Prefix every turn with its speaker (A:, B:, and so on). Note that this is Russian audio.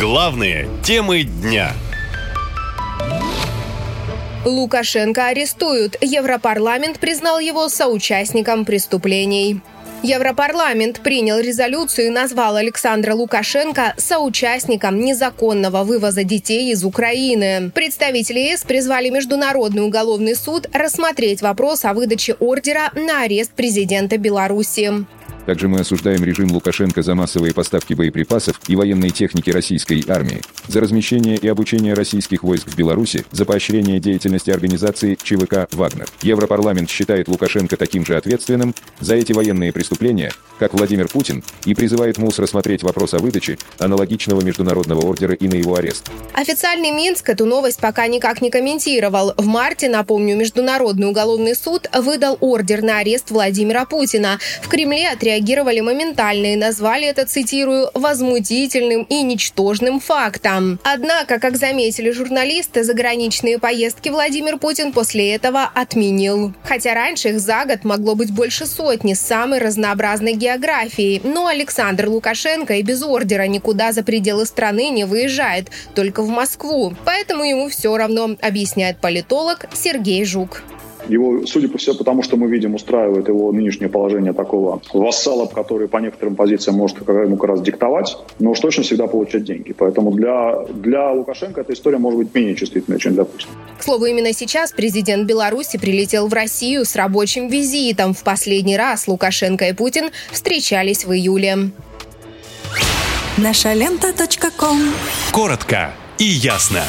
A: Главные темы дня.
B: Лукашенко арестуют. Европарламент признал его соучастником преступлений. Европарламент принял резолюцию и назвал Александра Лукашенко соучастником незаконного вывоза детей из Украины. Представители ЕС призвали Международный уголовный суд рассмотреть вопрос о выдаче ордера на арест президента Беларуси.
C: Также мы осуждаем режим Лукашенко за массовые поставки боеприпасов и военной техники российской армии, за размещение и обучение российских войск в Беларуси, за поощрение деятельности организации ЧВК «Вагнер». Европарламент считает Лукашенко таким же ответственным за эти военные преступления, как Владимир Путин, и призывает МУС рассмотреть вопрос о выдаче аналогичного международного ордера и на его арест.
B: Официальный Минск эту новость пока никак не комментировал. В марте, напомню, Международный уголовный суд выдал ордер на арест Владимира Путина. В Кремле отреагировали моментально и назвали это, цитирую, «возмутительным и ничтожным фактом». Однако, как заметили журналисты, заграничные поездки Владимир Путин после этого отменил. Хотя раньше их за год могло быть больше сотни с самой разнообразной географией. Но Александр Лукашенко и без ордера никуда за пределы страны не выезжает, только в Москву. Поэтому ему все равно, объясняет политолог Сергей Жук.
D: Его, судя по всему, потому что мы видим, устраивает его нынешнее положение такого вассала, который по некоторым позициям может ему как раз диктовать, но уж точно всегда получать деньги. Поэтому для, для Лукашенко эта история может быть менее чувствительной, чем для Путина.
B: К слову, именно сейчас президент Беларуси прилетел в Россию с рабочим визитом. В последний раз Лукашенко и Путин встречались в июле.
E: Наша лента.
A: Коротко и ясно.